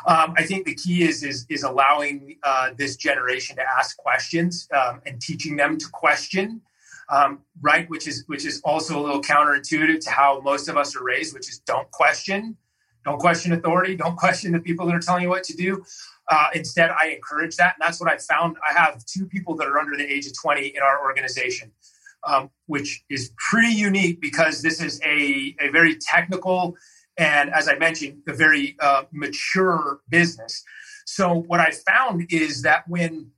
Um, I think the key is is, is allowing uh, this generation to ask questions um, and teaching them to question. Um, right, which is which is also a little counterintuitive to how most of us are raised, which is don't question, don't question authority, don't question the people that are telling you what to do. Uh, instead, I encourage that, and that's what I found. I have two people that are under the age of twenty in our organization, um, which is pretty unique because this is a a very technical and as I mentioned, a very uh, mature business. So what I found is that when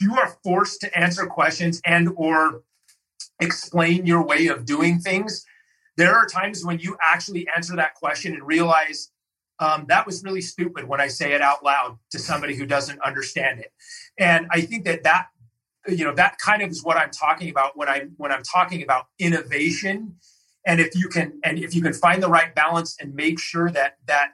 you are forced to answer questions and or explain your way of doing things, there are times when you actually answer that question and realize um, that was really stupid when I say it out loud to somebody who doesn't understand it. And I think that that you know that kind of is what I'm talking about when I when I'm talking about innovation and if you can and if you can find the right balance and make sure that that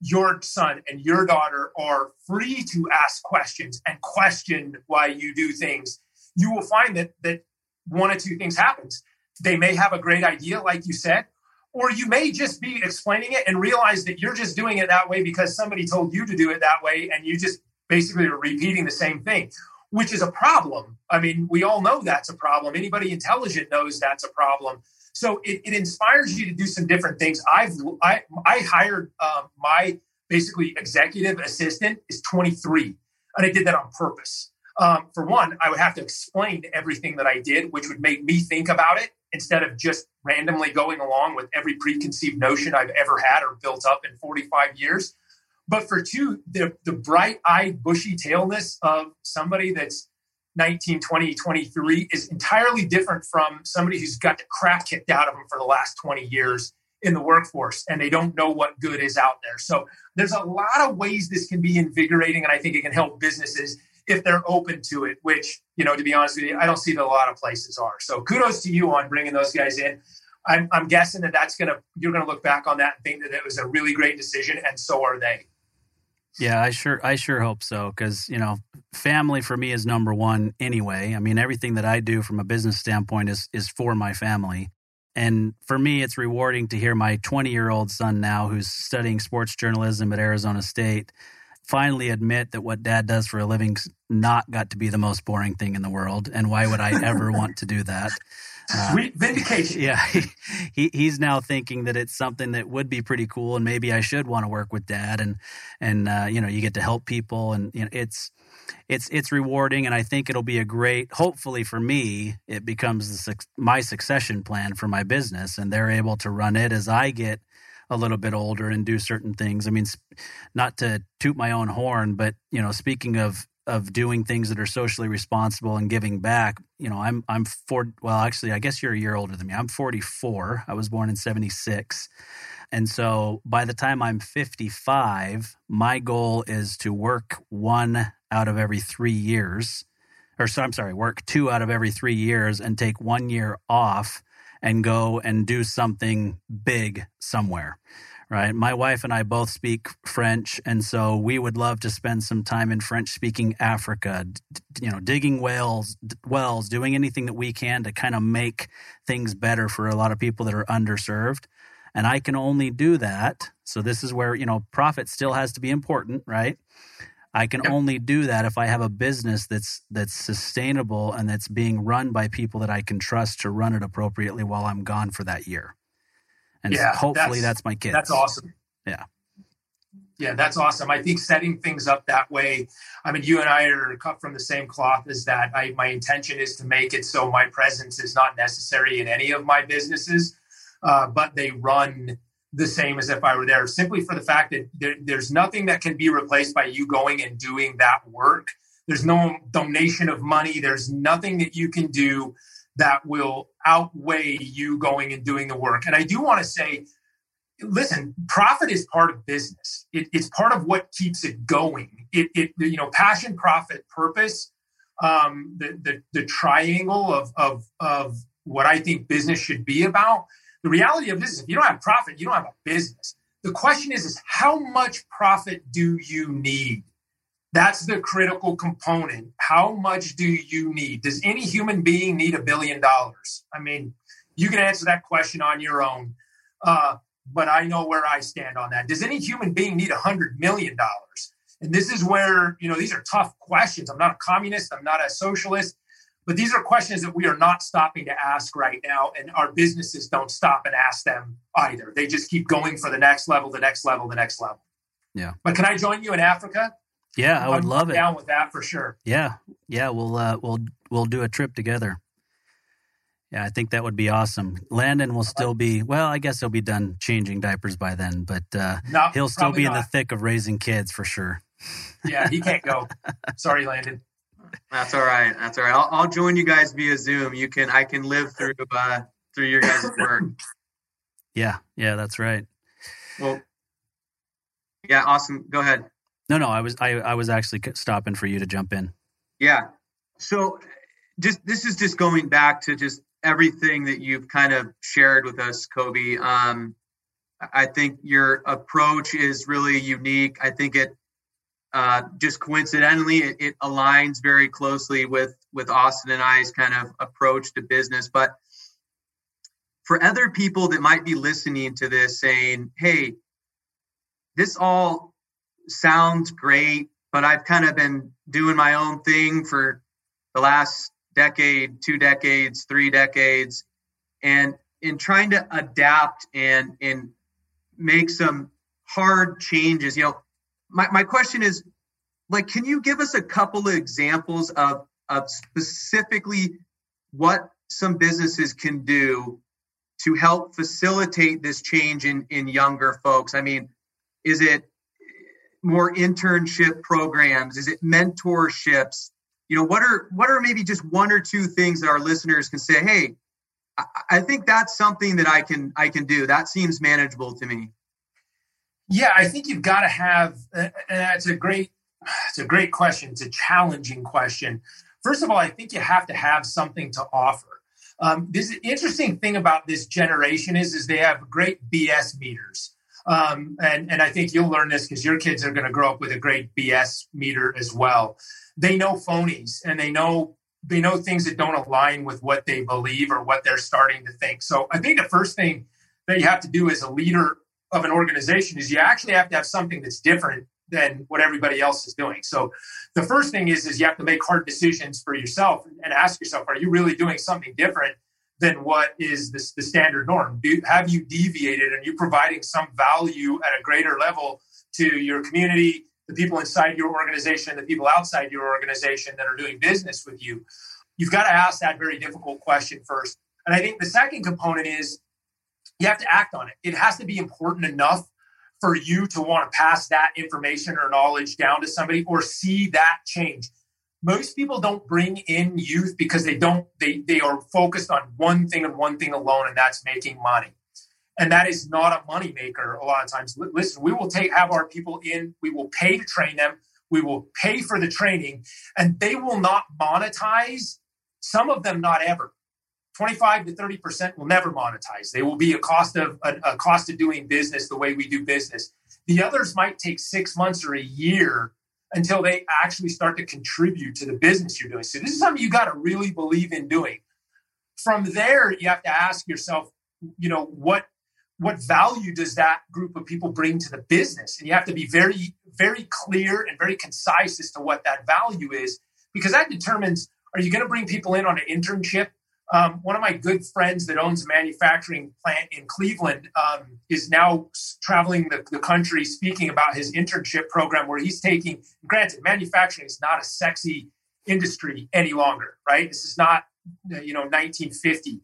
your son and your daughter are free to ask questions and question why you do things you will find that that one or two things happens. They may have a great idea like you said or you may just be explaining it and realize that you're just doing it that way because somebody told you to do it that way and you just basically are repeating the same thing which is a problem. I mean we all know that's a problem. Anybody intelligent knows that's a problem so it, it inspires you to do some different things. I've I, I hired um, my basically executive assistant is 23, and I did that on purpose. Um, for one, I would have to explain everything that I did, which would make me think about it instead of just randomly going along with every preconceived notion I've ever had or built up in 45 years. But for two, the, the bright eyed, bushy tailness of somebody that's 19, 20, 23 is entirely different from somebody who's got the crap kicked out of them for the last 20 years in the workforce and they don't know what good is out there. So there's a lot of ways this can be invigorating and I think it can help businesses if they're open to it, which, you know, to be honest with you, I don't see that a lot of places are. So kudos to you on bringing those guys in. I'm, I'm guessing that that's going to, you're going to look back on that and think that it was a really great decision and so are they. Yeah, I sure I sure hope so cuz you know, family for me is number 1 anyway. I mean, everything that I do from a business standpoint is is for my family. And for me, it's rewarding to hear my 20-year-old son now who's studying sports journalism at Arizona State finally admit that what dad does for a living's not got to be the most boring thing in the world and why would I ever want to do that? Uh, Sweet vindication. Yeah, he, he's now thinking that it's something that would be pretty cool, and maybe I should want to work with dad, and and uh, you know you get to help people, and you know it's it's it's rewarding, and I think it'll be a great. Hopefully for me, it becomes the, my succession plan for my business, and they're able to run it as I get a little bit older and do certain things. I mean, not to toot my own horn, but you know, speaking of of doing things that are socially responsible and giving back. You know, I'm I'm four. Well, actually, I guess you're a year older than me. I'm 44. I was born in 76. And so by the time I'm 55, my goal is to work one out of every three years, or so I'm sorry, work two out of every three years and take one year off and go and do something big somewhere right? My wife and I both speak French, and so we would love to spend some time in French-speaking Africa, you know, digging wells, wells, doing anything that we can to kind of make things better for a lot of people that are underserved. And I can only do that. So this is where, you know, profit still has to be important, right? I can yep. only do that if I have a business that's that's sustainable and that's being run by people that I can trust to run it appropriately while I'm gone for that year. And yeah, hopefully that's, that's my kids. That's awesome. Yeah. Yeah, that's awesome. I think setting things up that way. I mean, you and I are cut from the same cloth as that. I, my intention is to make it so my presence is not necessary in any of my businesses, uh, but they run the same as if I were there, simply for the fact that there, there's nothing that can be replaced by you going and doing that work. There's no donation of money. There's nothing that you can do that will outweigh you going and doing the work. And I do want to say, listen, profit is part of business. It, it's part of what keeps it going. It, it you know, passion, profit, purpose, um, the, the, the triangle of, of, of what I think business should be about. The reality of this is if you don't have profit, you don't have a business. The question is, is how much profit do you need? That's the critical component. How much do you need? Does any human being need a billion dollars? I mean, you can answer that question on your own, uh, but I know where I stand on that. Does any human being need a hundred million dollars? And this is where, you know, these are tough questions. I'm not a communist, I'm not a socialist, but these are questions that we are not stopping to ask right now. And our businesses don't stop and ask them either. They just keep going for the next level, the next level, the next level. Yeah. But can I join you in Africa? Yeah, I would I'm love it. Down with that for sure. Yeah, yeah, we'll uh, we'll we'll do a trip together. Yeah, I think that would be awesome. Landon will still be well. I guess he'll be done changing diapers by then, but uh, no, he'll still be not. in the thick of raising kids for sure. Yeah, he can't go. Sorry, Landon. That's all right. That's all right. I'll, I'll join you guys via Zoom. You can I can live through uh, through your guys' work. yeah, yeah, that's right. Well, yeah, awesome. Go ahead. No, no, I was I, I was actually stopping for you to jump in. Yeah. So just this is just going back to just everything that you've kind of shared with us, Coby. Um, I think your approach is really unique. I think it uh, just coincidentally it, it, aligns very closely with with Austin and I's kind of approach to business. But for other people that might be listening to this, saying, "Hey, this all sounds great, but I've kind of been doing my own thing for the last decade, two decades, three decades, and in trying to adapt and and make some hard changes. You know, my, my question is like, can you give us a couple of examples of of specifically what some businesses can do to help facilitate this change in in younger folks? I mean, is it more internship programs? Is it mentorships? You know, what are what are maybe just one or two things that our listeners can say, hey, I, think that's something that I can I can do. That seems manageable to me. Yeah, I think you've got to have. Uh, it's a great, it's a great question. It's a challenging question. First of all, I think you have to have something to offer. Um, this interesting thing about this generation is, is they have great BS meters. Um, and, and I think you'll learn this because your kids are going to grow up with a great BS meter as well. They know phonies and they know they know things that don't align with what they believe or what they're starting to think. So I think the first thing that you have to do as a leader of an organization is you actually have to have something that's different than what everybody else is doing. So the first thing is is you have to make hard decisions for yourself and ask yourself, are you really doing something different than what is the standard norm? Do, have you deviated? and you providing some value at a greater level to your community, the people inside your organization, the people outside your organization that are doing business with you? You've got to ask that very difficult question first. And I think the second component is you have to act on it. It has to be important enough for you to want to pass that information or knowledge down to somebody or see that change most people don't bring in youth because they don't they they are focused on one thing and one thing alone and that's making money. And that is not a money maker a lot of times. Listen we will take have our people in we will pay to train them we will pay for the training and they will not monetize some of them not ever. 25 to 30 percent will never monetize. They will be a cost of a, a cost of doing business the way we do business. The others might take six months or a year until they actually start to contribute to the business you're doing. So this is something you got to really believe in doing. From there, you have to ask yourself, you know, what what value does that group of people bring to the business? And you have to be very, very clear and very concise as to what that value is, because that determines are you going to bring people in on an internship um, one of my good friends that owns a manufacturing plant in Cleveland um, is now traveling the, the, country speaking about his internship program where he's taking, granted, manufacturing is not a sexy industry any longer, right? This is not, you know, 1950.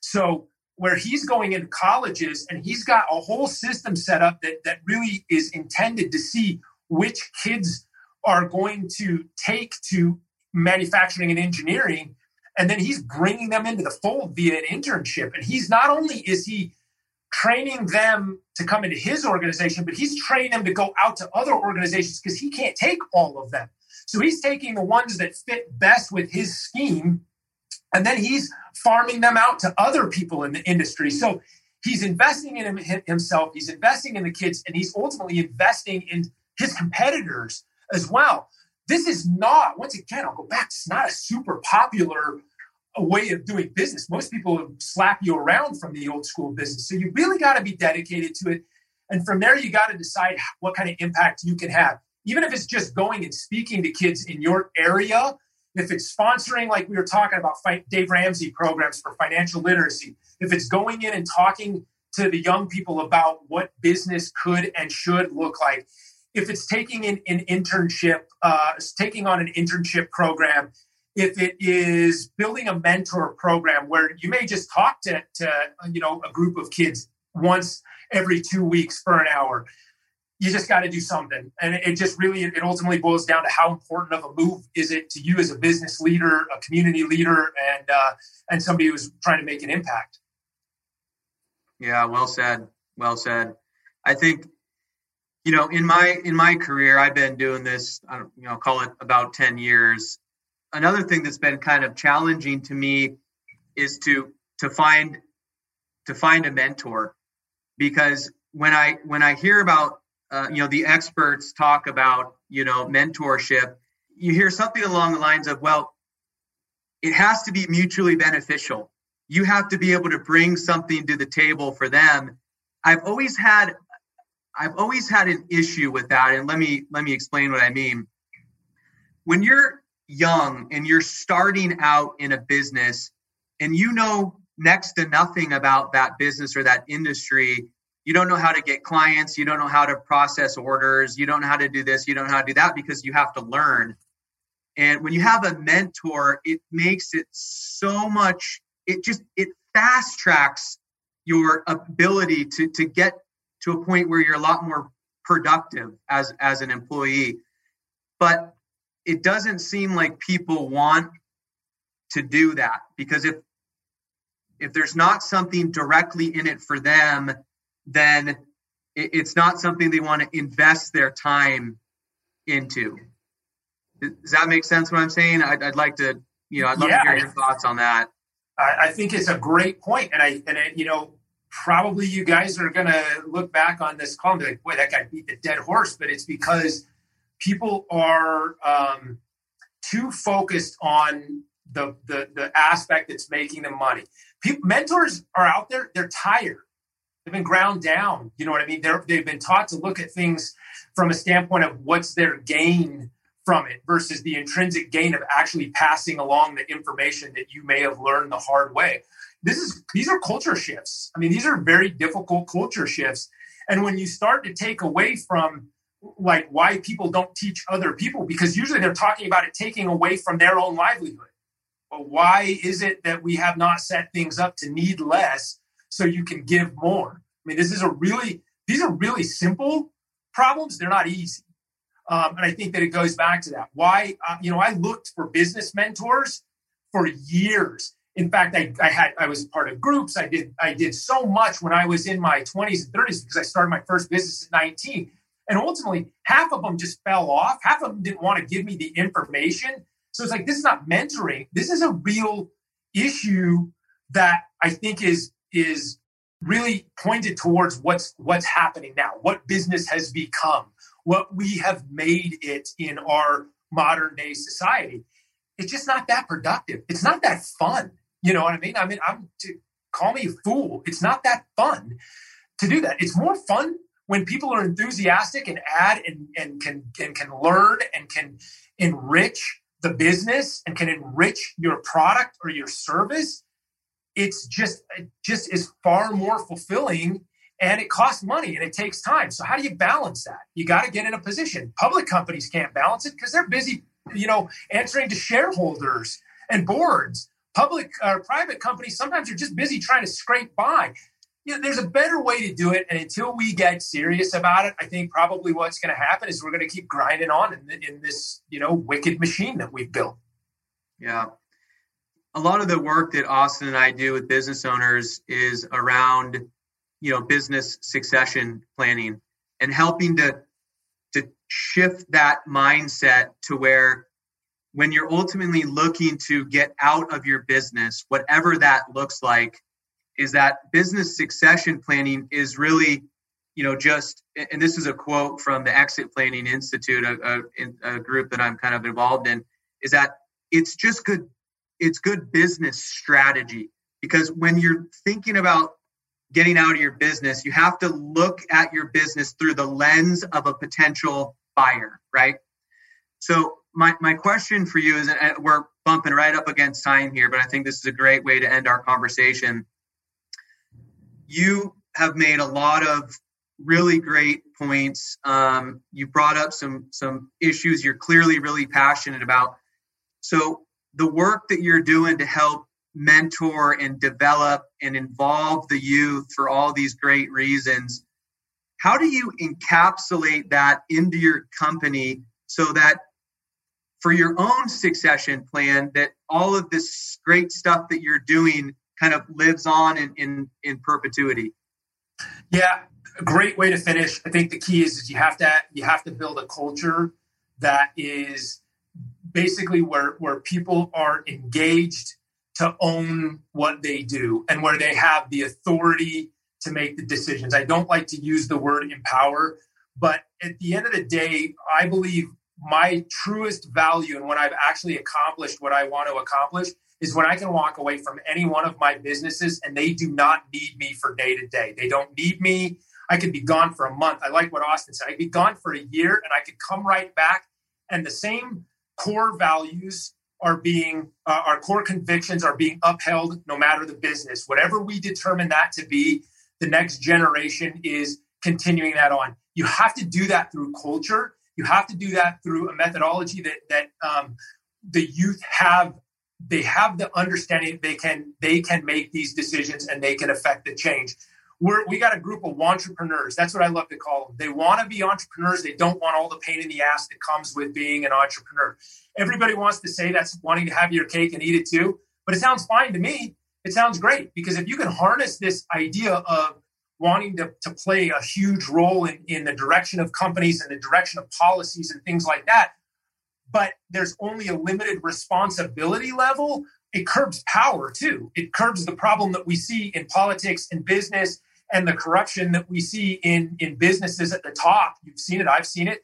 So where he's going into colleges and he's got a whole system set up that, that really is intended to see which kids are going to take to manufacturing and engineering and then he's bringing them into the fold via an internship. And he's not only is he training them to come into his organization but he's training them to go out to other organizations because he can't take all of them. So he's taking the ones that fit best with his scheme and then he's farming them out to other people in the industry. So he's investing in himself he's investing in the kids and he's ultimately investing in his competitors as well this is not, once again, I'll go back, it's not a super popular way of doing business. Most people slap you around from the old school business. So you really got to be dedicated to it. And from there, you got to decide what kind of impact you can have. Even if it's just going and speaking to kids in your area, if it's sponsoring, like we were talking about Dave Ramsey programs for financial literacy, if it's going in and talking to the young people about what business could and should look like, if it's taking an, an internship, uh, taking on an internship program, if it is building a mentor program where you may just talk to, to you know a group of kids once every two weeks for an hour. You just got to do something. And it just really it ultimately boils down to how important of a move is it to you as a business leader a community leader and uh, and somebody who's trying to make an impact. Yeah well said. Well said. I think you know in my in my career i've been doing this i don't you know call it about 10 years. Another thing that's been kind of challenging to me is to to find to find a mentor. Because when i when i hear about uh, you know the experts talk about you know mentorship you hear something along the lines of well it has to be mutually beneficial. You have to be able to bring something to the table for them. I've always had I've always had an issue with that, and let me let me explain what I mean. When you're young and you're starting out in a business, and you know next to nothing about that business or that industry, you don't know how to get clients, you don't know how to process orders, you don't know how to do this, you don't know how to do that because you have to learn. And when you have a mentor, it makes it so much. It just it fast tracks your ability to to get to a point where you're a lot more productive as as an employee. But it doesn't seem like people want to do that because if if there's not something directly in it for them then it, it's not something they want to invest their time into. Does that make sense what i'm saying? I'd, I'd like to you know i'd love yeah, to hear your thoughts on that. I, I think it's a great point and i and it, you know probably you guys are going to look back on this call and be like, boy, that guy beat the dead horse. But it's because people are um, too focused on the, the, the aspect that's making them money. People, mentors are out there, they're tired. They've been ground down. You know what I mean? They're, they've been taught to look at things from a standpoint of what's their gain from it versus the intrinsic gain of actually passing along the information that you may have learned the hard way this is these are culture shifts. I mean, these are very difficult culture shifts. And when you start to take away from like why people don't teach other people, because usually they're talking about it taking away from their own livelihood. But why is it that we have not set things up to need less so you can give more? I mean, this is a really these are really simple problems. They're not easy. Um, and I think that it goes back to that. Why, uh, you know, I looked for business mentors for years. In fact, I, I had I was part of groups. I did I did so much when I was in my 20s and 30s because I started my first business at 19. And ultimately, half of them just fell off. Half of them didn't want to give me the information. So it's like this is not mentoring. This is a real issue that I think is is really pointed towards what's what's happening now, what business has become, what we have made it in our modern day society. It's just not that productive. It's not that fun. You know what I mean? I mean, I'm to call me a fool. It's not that fun to do that. It's more fun when people are enthusiastic and add and, and can and can learn and can enrich the business and can enrich your product or your service it's just it just is far more fulfilling and it costs money and it takes time so how do you balance that you got to get in a position public companies can't balance it because they're busy you know answering to shareholders and boards public or private companies sometimes are just busy trying to scrape by. You know, there's a better way to do it and until we get serious about it i think probably what's going to happen is we're going to keep grinding on in, in this you know wicked machine that we've built. Yeah. A lot of the work that Austin and I do with business owners is around, you know, business succession planning and helping to to shift that mindset to where when you're ultimately looking to get out of your business, whatever that looks like, is that business succession planning is really, you know, just, and this is a quote from the Exit Planning Institute, a, a, a group that I'm kind of involved in, is that it's just good it's good business strategy because when you're thinking about getting out of your business, you have to look at your business through the lens of a potential buyer, right? So my, my question for you is we're bumping right up against time here, but I think this is a great way to end our conversation. You have made a lot of really great points. Um, you brought up some some issues you're clearly really passionate about. So the work that you're doing to help mentor and develop and involve the youth for all these great reasons how do you encapsulate that into your company so that for your own succession plan that all of this great stuff that you're doing kind of lives on in in, in perpetuity yeah a great way to finish i think the key is, is you have to you have to build a culture that is basically where where people are engaged to own what they do and where they have the authority to make the decisions. I don't like to use the word empower, but at the end of the day, I believe my truest value and when I've actually accomplished what I want to accomplish is when I can walk away from any one of my businesses and they do not need me for day to day. They don't need me. I could be gone for a month. I like what Austin said. I could be gone for a year and I could come right back and the same core values are being uh, our core convictions are being upheld no matter the business whatever we determine that to be the next generation is continuing that on you have to do that through culture you have to do that through a methodology that that um, the youth have they have the understanding they can they can make these decisions and they can affect the change we're, we got a group of entrepreneurs. That's what I love to call them. They want to be entrepreneurs. They don't want all the pain in the ass that comes with being an entrepreneur. Everybody wants to say that's wanting to have your cake and eat it too, but it sounds fine to me. It sounds great because if you can harness this idea of wanting to, to play a huge role in, in the direction of companies and the direction of policies and things like that, but there's only a limited responsibility level, it curbs power too. It curbs the problem that we see in politics and business and the corruption that we see in, in businesses at the top. You've seen it, I've seen it.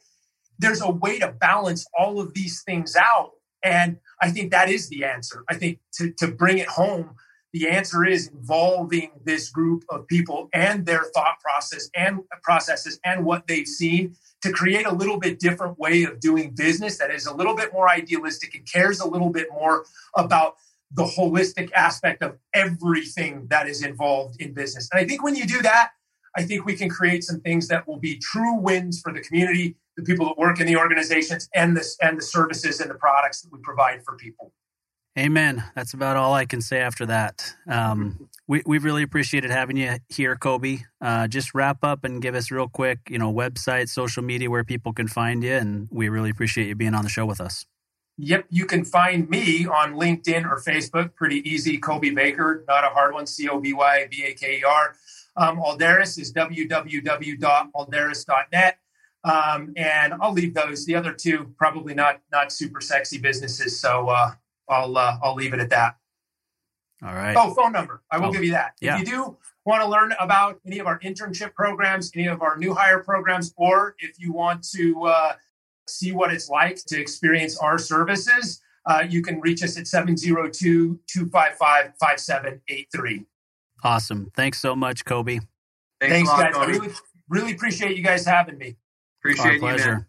There's a way to balance all of these things out. And I think that is the answer. I think to, to bring it home, the answer is involving this group of people and their thought process and processes and what they've seen to create a little bit different way of doing business that is a little bit more idealistic and cares a little bit more about the holistic aspect of everything that is involved in business. And I think when you do that, I think we can create some things that will be true wins for the community, the people that work in the organizations, and the, and the services and the products that we provide for people. Amen. That's about all I can say after that. Um, we we really appreciated having you here, Coby. Uh, just wrap up and give us real quick, you know, website, social media where people can find you, and we really appreciate you being on the show with us. Yep, you can find me on LinkedIn or Facebook. Pretty easy, Coby Baker, not a hard one. C O B Y B A K E R. Um, Alderus is www.alderus.net. Um, and I'll leave those. The other two probably not not super sexy businesses, so uh, I'll uh, I'll leave it at that. All right. Oh, phone number. I will Oh, give you that. yeah. If you do want to learn about any of our internship programs, any of our new hire programs, or if you want to uh, see what it's like to experience our services, uh, you can reach us at 702 255 5783. Awesome. Thanks so much, Coby. Thanks, Thanks, a lot, guys. I really, really appreciate you guys having me. Appreciate Our you, man.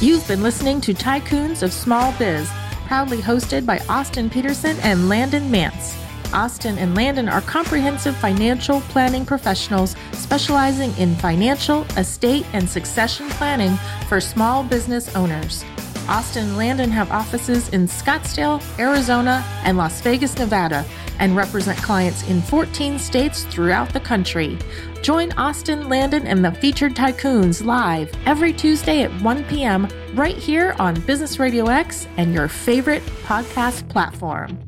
You've been listening to Tycoons of Small Biz, proudly hosted by Austin Peterson and Landon Mance. Austin and Landon are comprehensive financial planning professionals specializing in financial, estate, and succession planning for small business owners. Austin and Landon have offices in Scottsdale, Arizona, and Las Vegas, Nevada, and represent clients in 14 states throughout the country. Join Austin, Landon, and the featured tycoons live every Tuesday at 1 p.m. right here on Business Radio X and your favorite podcast platform.